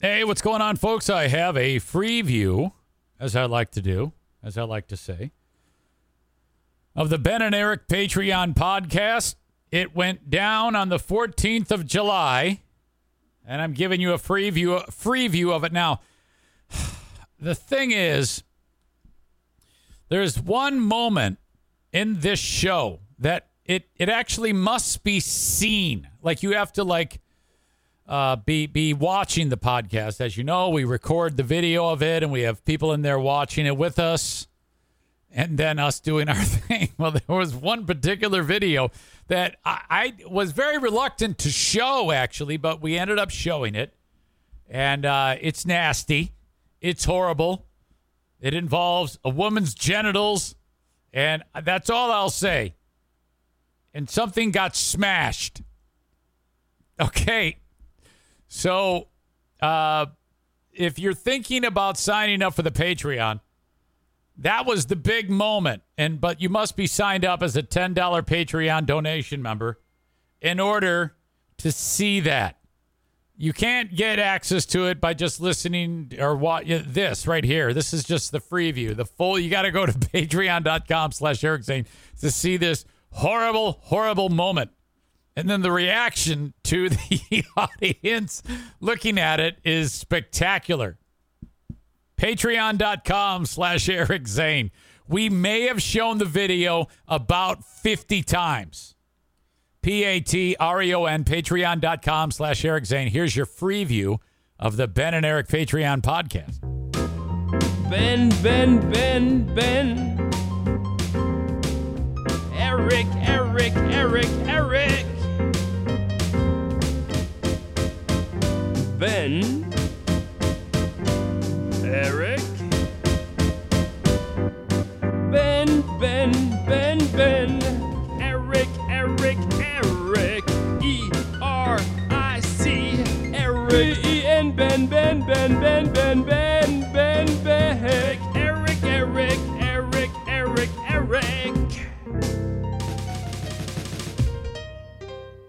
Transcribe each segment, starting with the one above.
Hey, what's going on, folks? I have a free view, as I like to do, as I like to say, of the Ben and Eric Patreon podcast. It went down on the 14th of July, and I'm giving you a free view, free view of it now. The thing is, there's one moment in this show that it it actually must be seen. Like you have to like uh, be be watching the podcast. As you know, we record the video of it, and we have people in there watching it with us, and then us doing our thing. Well, there was one particular video that I, I was very reluctant to show, actually, but we ended up showing it, and uh, it's nasty, it's horrible. It involves a woman's genitals, and that's all I'll say. And something got smashed. Okay. So, uh, if you're thinking about signing up for the Patreon, that was the big moment. And but you must be signed up as a $10 Patreon donation member in order to see that. You can't get access to it by just listening or what this right here. This is just the free view. The full you got to go to patreon.com slash Eric Zane to see this horrible, horrible moment. And then the reaction to the audience looking at it is spectacular. Patreon.com slash Eric Zane. We may have shown the video about 50 times. P A T R E O N, patreon.com slash Eric Zane. Here's your free view of the Ben and Eric Patreon podcast. Ben, Ben, Ben, Ben. Eric, Eric, Eric, Eric. Ben. Eric. Ben, Ben, Ben, Ben. Eric, Eric, Eric. E R I C. Eric. E N Ben, Ben, Ben, Ben, Ben, Ben, Ben, Ben. Eric, Eric, Eric, Eric, Eric.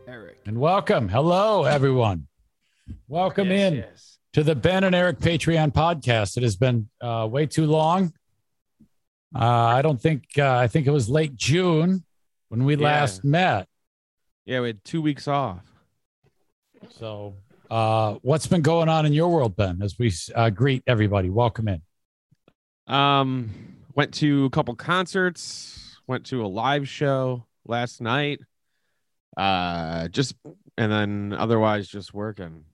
Eric. And welcome. Hello, everyone. Welcome Yes, in yes. to the Ben and Eric Patreon podcast. It has been uh, way too long. Uh, I don't think, uh, I think it was late June when we Yeah. last met. Yeah, we had two weeks off. So, uh, what's been going on in your world, Ben, as we uh, greet everybody? Welcome in. Um, went to a couple concerts, went to a live show last night. Uh, just and then otherwise just working,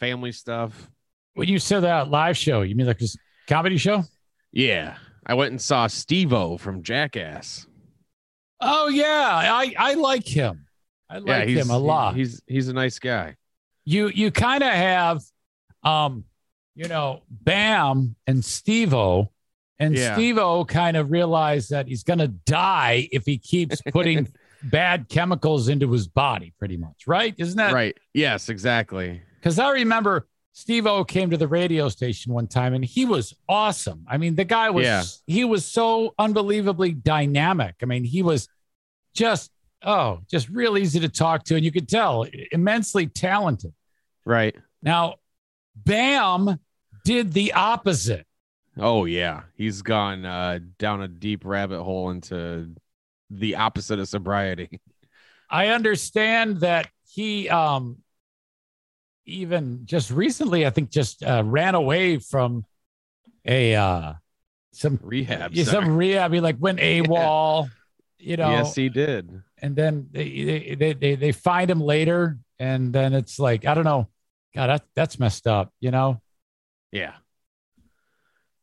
family stuff. When you said that live show, you mean like this comedy show? Yeah, I went and saw Steve-O from Jackass. Oh yeah, I I like him. I like he's, him a he- lot. he's he's a nice guy. you you kind of have, um, you know, Bam and Steve-O, and Yeah. Steve-O kind of realized that he's gonna die if he keeps putting bad chemicals into his body. Pretty much, right? Isn't that right? Yes, exactly. Because I remember Steve-O came to the radio station one time and he was awesome. I mean, the guy was Yeah. he was so unbelievably dynamic. I mean, he was just oh, just real easy to talk to, and you could tell immensely talented. Right. Now, Bam did the opposite. Oh yeah, he's gone uh, down a deep rabbit hole into the opposite of sobriety. I understand that he um even just recently, I think, just uh, ran away from a uh some Rehab. yeah, some rehab. He like went AWOL, you know, Yes, he did. and then they, they they they find him later, and then it's like I don't know, God, that that's messed up, you know. Yeah.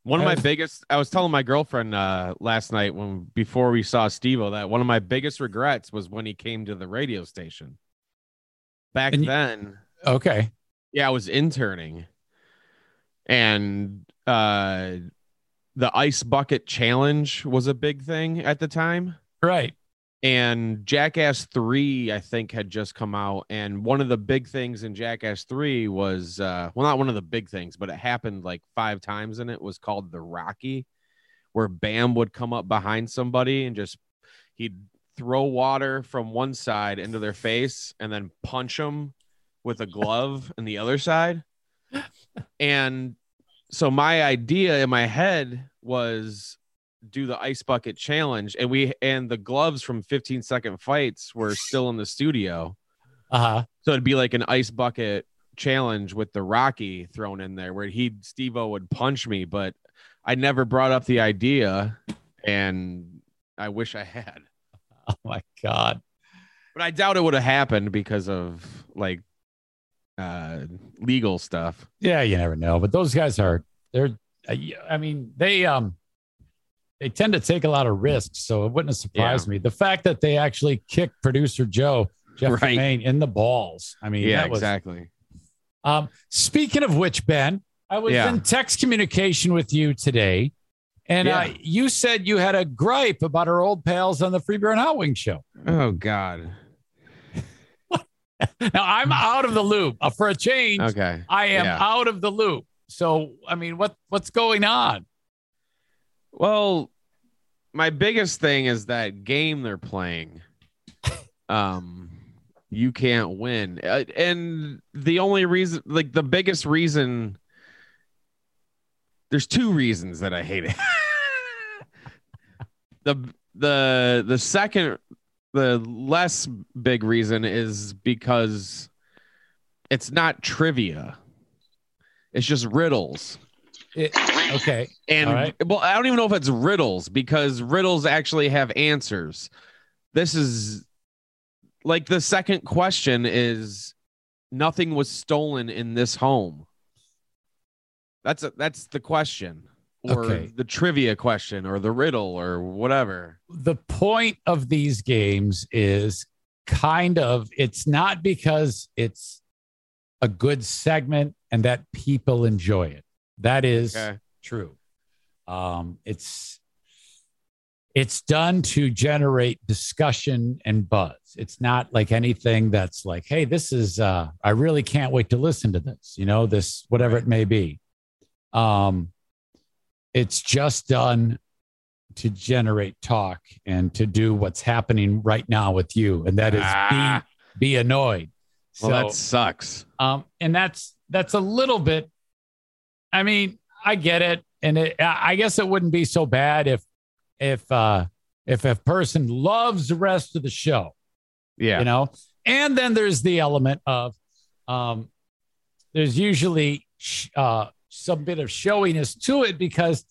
One of my biggest I was telling my girlfriend uh last night when before we saw Steve that one of my biggest regrets was when he came to the radio station. Back then, Okay, yeah, I was interning. And uh the ice bucket challenge was a big thing at the time. right. and Jackass 3 I think had just come out and one of the big things in Jackass 3 was uh well not one of the big things but it happened like 5 times in it was called the Rocky where Bam would come up behind somebody and just he'd throw water from one side into their face and then punch them with a glove in the other side And so my idea in my head was do the ice bucket challenge and we and the gloves from 15 second fights were still in the studio. Uh huh. So it'd be like an ice bucket challenge with the Rocky thrown in there where he Steve-O would punch me, but I never brought up the idea and I wish I had. Oh my god. But I doubt it would have happened because of like uh legal stuff. Yeah, you never know. But those guys are they're. I mean, they um they tend to take a lot of risks, so it wouldn't surprise me. The fact that they actually kicked producer Joe Jeff Right. Maine in the balls. I mean, Yeah, that was exactly. Um, speaking of which, Ben, I was Yeah. in text communication with you today, and uh, you said you had a gripe about our old pals on the Free Beer Hot Wing show. Oh God. Now I'm out of the loop uh, for a change. Okay. I am Yeah. out of the loop. So I mean, what what's going on? Well, my biggest thing is that game they're playing. Um, you can't win, uh, and the only reason, like the biggest reason, there's two reasons that I hate it. the the the second, the less big reason is because it's not trivia. It's just riddles. It- okay, And right. well, I don't even know if it's riddles because riddles actually have answers. This is like the second question is nothing was stolen in this home. That's a, that's the question. Or Okay. the trivia question or the riddle or whatever. the point of these games is kind of it's not because it's a good segment and that people enjoy it. That is Okay. true. Um, it's it's done to generate discussion and buzz. It's not like anything that's like, hey, this is uh, I really can't wait to listen to this. You know, this whatever it may be. Um, it's just done to generate talk and to do what's happening right now with you, and that is Ah. be be annoyed. Well, So- that sucks. um, and that's that's a little bit. I mean, I get it, and it, I I guess it wouldn't be so bad if if uh, if a person loves the rest of the show, Yeah. you know. And then there's the element of um, there's usually sh- uh, some bit of showiness to it because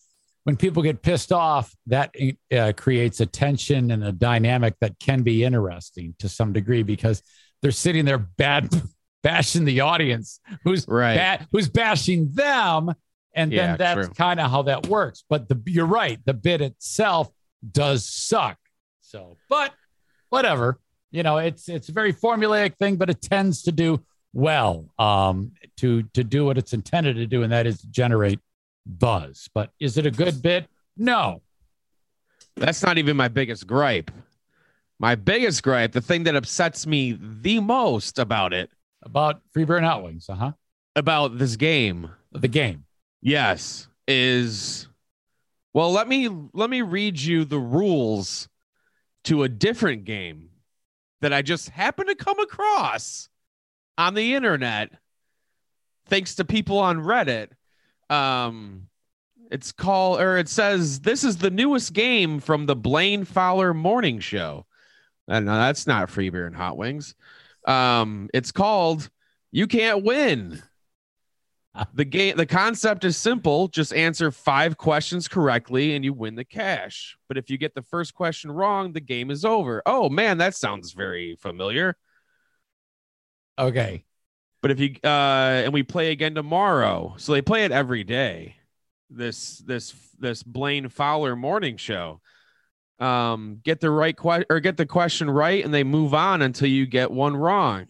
when people get pissed off, that uh, creates a tension and a dynamic that can be interesting to some degree because they're sitting there bad bashing the audience who's Right. ba- who's bashing them. And Yeah, then that's kind of how that works. But the you're right the bit itself does suck. So but whatever. You know it's it's a very formulaic thing but it tends to do well um to to do what it's intended to do and that is generate buzz. But is it a good bit? No. That's not even my biggest gripe. My biggest gripe, the thing that upsets me the most about it, about free beer and hot wings uh-huh. About this game, the game. Yes, is well, let me let me read you the rules to a different game that I just happened to come across on the internet thanks to people on Reddit. Um it's called or it says this is the newest game from the Blaine Fowler morning show. And no, that's not free beer and hot wings. Um it's called You Can't Win. The game the concept is simple, just answer 5 questions correctly and you win the cash. But if you get the first question wrong, the game is over. Oh man, that sounds very familiar. Okay But if you uh and we play again tomorrow. So they play it every day. This this this Blaine Fowler morning show. Um get the right question or get the question right and they move on until you get one wrong.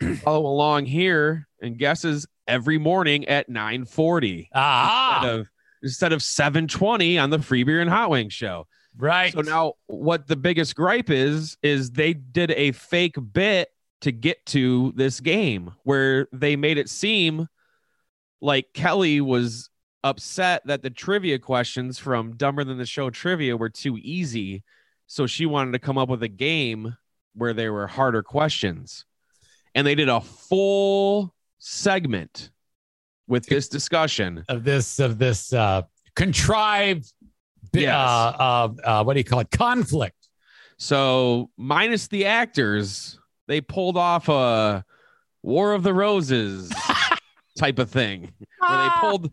Follow along here and guesses every morning at 940 ah instead of instead of 720 on the free beer and hot wing show. right So now what the biggest gripe is is they did a fake bit to get to this game where they made it seem like Kelly was upset that the trivia questions from Dumber Than the Show trivia were too easy. So she wanted to come up with a game where there were harder questions. And they did a full segment with this discussion. of this of this uh, contrived, Yes. uh, uh, uh, what do you call it? Conflict. So minus the actors, they pulled off a War of the Roses type of thing, where they ah. pulled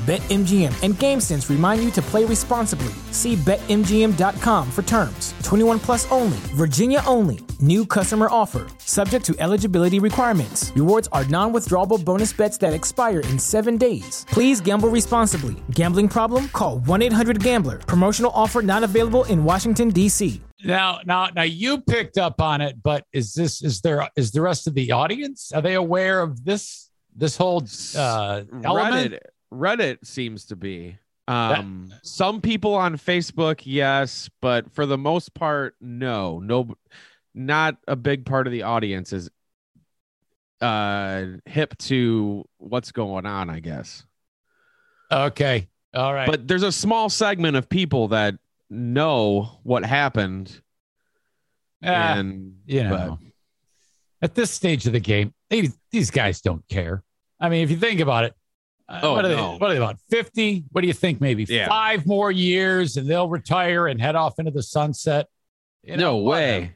BetMGM and GameSense remind you to play responsibly. See BetMGM.com for terms. 21 plus only, Virginia only. New customer offer. Subject to eligibility requirements. Rewards are non withdrawable bonus bets that expire in seven days. Please gamble responsibly. Gambling problem? Call 1 800 Gambler. Promotional offer not available in Washington, D.C. Now, now, now, you picked up on it, but is this is there is the rest of the audience? Are they aware of this this whole uh, element? Reddit, Reddit seems to be. Um, some people on Facebook, yes, but for the most part, no, no, not a big part of the audience is uh hip to what's going on. I guess. Okay, all right. but there's a small segment of people that know what happened Ah, and you know, at this stage of the game, they, these guys don't care. I mean, if you think about it, uh, Oh, what, are they, no. what are they about? 50? What do you think? Maybe Yeah. five more years and they'll retire and head off into the sunset. You know, no way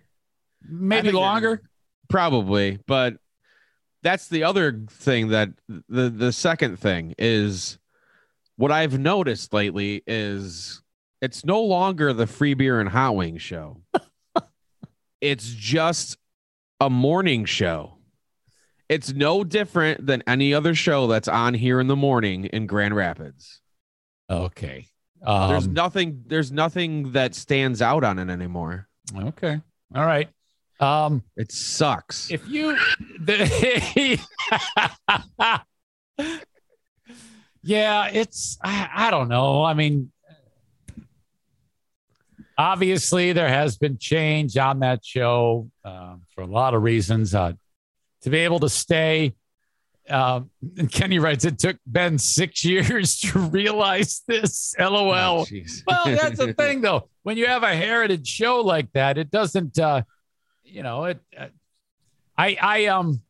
Maybe longer. probably but that's the other thing that the the second thing is what i've noticed lately is it's no longer the free beer and hot wing show it's just a morning show it's no different than any other show that's on here in the morning in grand rapids Okay. there's Um, nothing there's nothing that stands out on it anymore okay. All right. Um, it sucks if you the, yeah it's I, I don't know i mean obviously there has been change on that show um, for a lot of reasons uh, to be able to stay um, and kenny writes it took ben six years to realize this lol Oh, well, that's the thing, though. When you have a heritage show like that, it doesn't, uh, you know, it. Uh, I, I, um,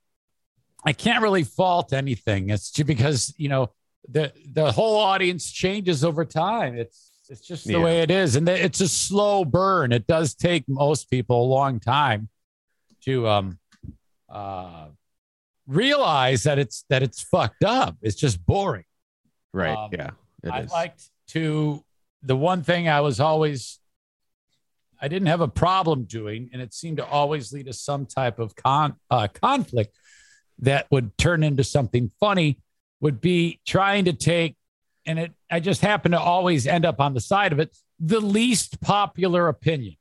I can't really fault anything. It's because you know the the whole audience changes over time. It's it's just the Yeah. way it is, and it's a slow burn. It does take most people a long time to um, uh, realize that it's that it's fucked up. It's just boring. right um, yeah it I is. liked to the one thing I was always I didn't have a problem doing, and it seemed to always lead to some type of con uh, conflict that would turn into something funny. Would be trying to take, and it I just happen to always end up on the side of it, the least popular opinion,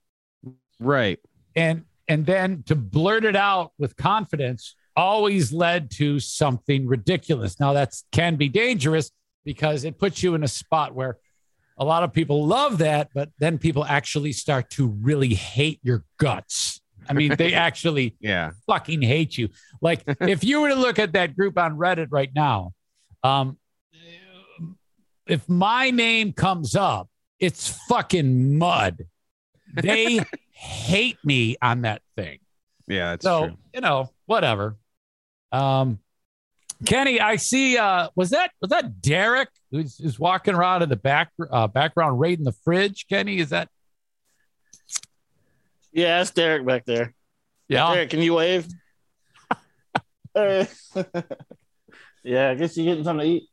right and and then to blurt it out with confidence always led to something ridiculous. Now that can be dangerous because it puts you in a spot where a lot of people love that, but then people actually start to really hate your guts. I mean, they actually yeah fucking hate you. Like if you were to look at that group on Reddit right now, um, if my name comes up, it's fucking mud. They hate me on that thing. yeah that's So true you know, whatever. Um, Kenny, I see. Uh, was that was that Derek who's, who's walking around in the back uh, background raiding the fridge? Kenny, is that Yeah, it's Derek back there. yeah? Derek, can you wave? Uh, yeah, I guess you're getting something to eat.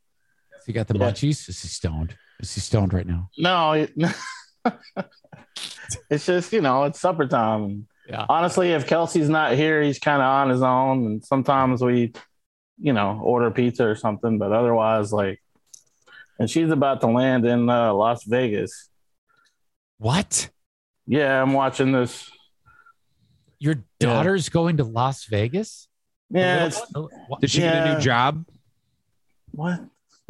He got the Yeah. munchies. Is he stoned? Is he stoned right now? No, it- it's just you know it's supper time. Yeah. Honestly, if Kelsey's not here, he's kind of on his own, and sometimes we, you know, order pizza or something. But otherwise, like and she's about to land in uh, Las Vegas. What? Yeah, I'm watching this. Your Yeah. daughter's going to Las Vegas? Yeah, Did she get a new job? what?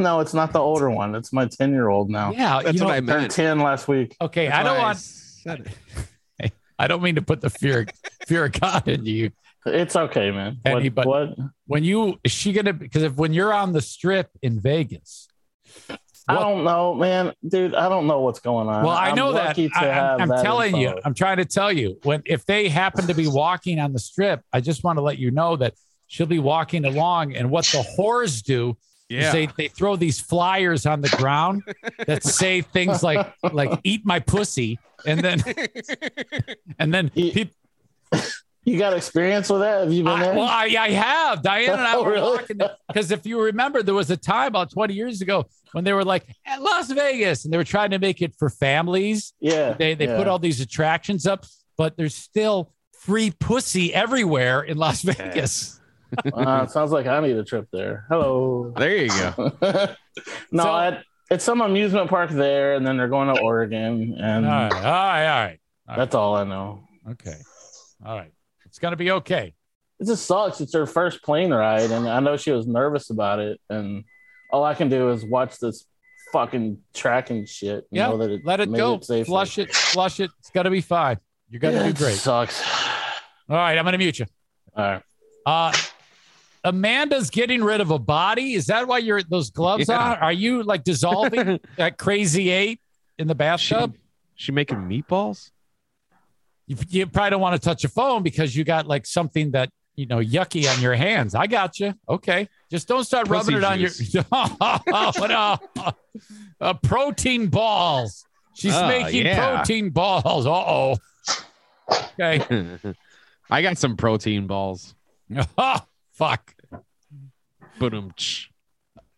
No, it's not the older one. It's my 10 year old now. Yeah, That's you know, what I Turned meant. 10 last week. okay. That's I don't want. said it. I don't mean to put the fear fear of God into you. It's okay, man. Penny, what, but- what? When you is she gonna? Because if when you're on the strip in Vegas, I don't know, man. Dude, I don't know what's going on. Well, I I'm know that. lucky To I, am that telling you. I'm trying to tell you. When if they happen to be walking on the strip, I just want to let you know that she'll be walking along, and what the whores do is Yeah. they they throw these flyers on the ground that say things like like "eat my pussy," and then and then You- people. You got experience with that? Have you been I, there? well, I, I have. Diane and I Oh, were really? walking because if you remember, there was a time about 20 years ago when they were like at Las Vegas and they were trying to make it for families. yeah. They they yeah. put all these attractions up, but there's still free pussy everywhere in Las Vegas. Uh, it sounds like I need a trip there. Hello. There you go. no, So- I, it's some amusement park there, and then they're going to Oregon, and All right, all right, all right. that's all I know. Okay, all right. It's gonna be okay. It just sucks. It's her first plane ride, and I know she was nervous about it. And all I can do is watch this fucking tracking shit. Yeah, know that it Let it go. safely. Flush it. Flush it. It's gonna be fine. You're gonna Yeah, do it great. Sucks. All right, I'm gonna mute you. All right. Uh, Amanda's getting rid of a body. Is that why you're those gloves Yeah. on? Are you like dissolving that crazy eight in the she, bathtub? she making meatballs? You, you probably don't want to touch a phone because you got like something that you know yucky on your hands. I got you. Okay, just don't start rubbing Pussy it on juice. your. what a, uh, protein balls. She's Oh, making yeah. protein balls. Uh oh. Okay. I got some protein balls. Fuck. Boom.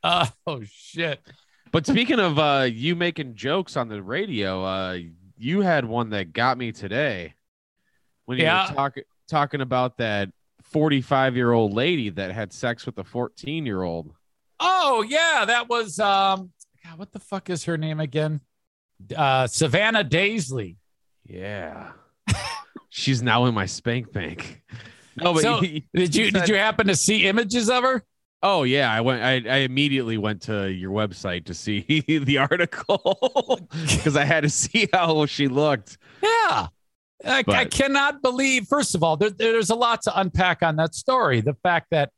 Oh shit. But speaking of uh, you making jokes on the radio, uh, you had one that got me today when you Yeah. were talking talking about that 45 year old lady that had sex with a 14 year old. Oh yeah, that was um. God, what the fuck is her name again? Uh, Savannah Daisley. Yeah. She's now in my spank bank. No, but So, he- Did you he did you happen to see images of her? Oh yeah, I went. I, I immediately went to your website to see the article because I had to see how she looked. Yeah. I, I cannot believe, first of all, there, there's a lot to unpack on that story. The fact that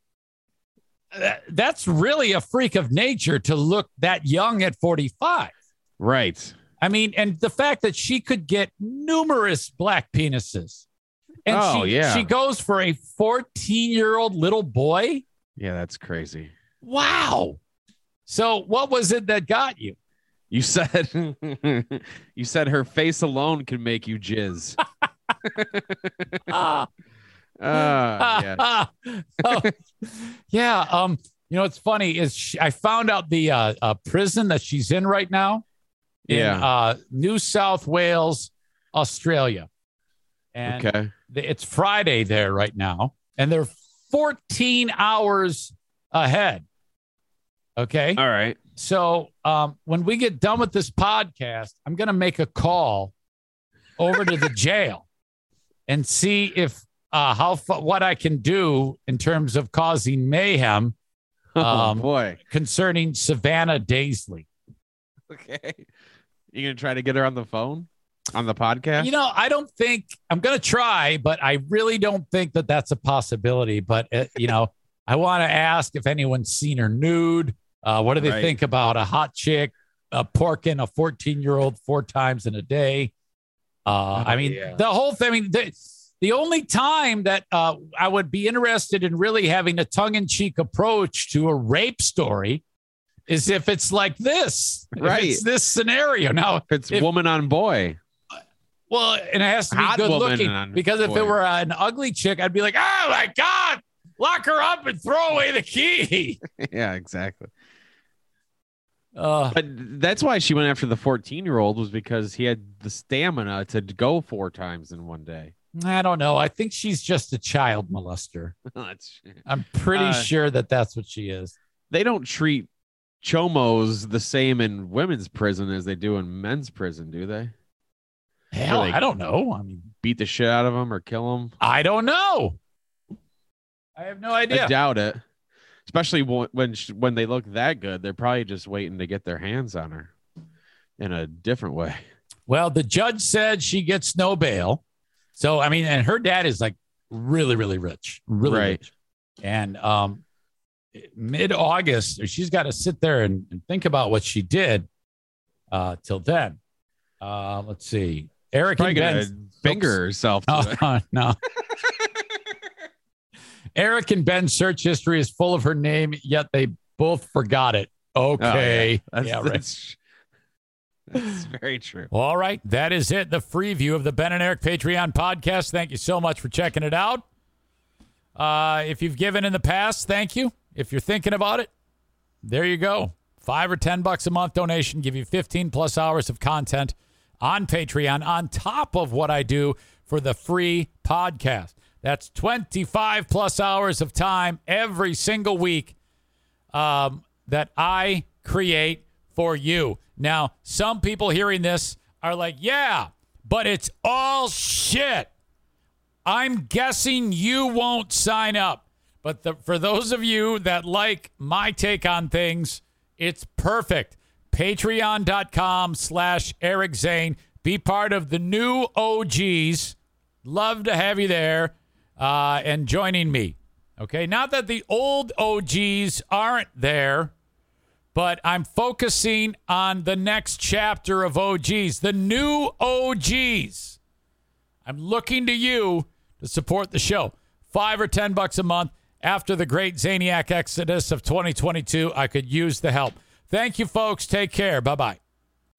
uh, that's really a freak of nature to look that young at 45. Right. I mean, and the fact that she could get numerous black penises. And Oh, she, yeah. she goes for a 14 year old little boy. Yeah, that's crazy. Wow. So, what was it that got you? You said you said her face alone can make you jizz. Ah. Uh, yeah. Oh, yeah. Um, you know, what's funny is she, I found out the uh, uh, prison that she's in right now in Yeah. uh, New South Wales, Australia. And Okay. the- it's Friday there right now, and they're 14 hours ahead. Okay. All right. So um, when we get done with this podcast, I'm going to make a call over to the jail and see if uh, how what I can do in terms of causing mayhem Oh Um, boy. concerning Savannah Daisley. Okay. You gonna try to get her on the phone on the podcast? You know, I don't think I'm going to try, but I really don't think that that's a possibility. But uh, you know, I want to ask if anyone's seen her nude. Uh, what do they Right. think about a hot chick uh, porking a 14 year old four times in a day? Uh, I Oh, mean, yeah. the whole thing. I mean, the, the only time that uh, I would be interested in really having a tongue in cheek approach to a rape story is if it's like this, Right. it's this scenario. Now, if it's if- woman on boy. Well, and it has to be Hot good looking because if boy. it were an ugly chick, I'd be like, oh my God, lock her up and throw away the key. yeah, exactly. Uh, But that's why she went after the 14 year old was because he had the stamina to go four times in one day. I don't know. I think she's just a child molester. I'm pretty Uh, sure that that's what she is. they don't treat chomos the same in women's prison as they do in men's prison, do they? Hell, they- I don't know. I mean, Beat the shit out of them or kill them? I don't know. I have no idea. I doubt it. Especially wh- when when they look that good, they're probably just waiting to get their hands on her in a different way. Well, the judge said she gets no bail. So, I mean, and her dad is like really, really rich, really Right. rich. And um, mid August, she's got to sit there and, and think about what she did uh, till then. Uh, let's see. Eric Probably and Ben. finger herself. Oh, no. Eric and Ben's search history is full of her name, yet they both forgot it. Okay. Oh, That's, yeah, right. that's, that's very true. All right. That is it. The free view of the Ben and Eric Patreon podcast. Thank you so much for checking it out. Uh, if you've given in the past, thank you. If you're thinking about it, there you go. Five or 10 bucks a month donation, give you 15 plus hours of content on Patreon on top of what I do for the free podcast. That's 25 plus hours of time every single week um, that I create for you. Now, some people hearing this are like, yeah, but it's all shit. I'm guessing you won't sign up. But the, for those of you that like my take on things, it's perfect. Patreon.com slash Eric Zane. Be part of the new OGs. Love to have you there uh, and joining me. Okay. Not that the old OGs aren't there, but I'm focusing on the next chapter of OGs, the new OGs. I'm looking to you to support the show. Five or 10 bucks a month. After the great Zaniac exodus of 2022, I could use the help. Thank you, folks. Take care. Bye bye.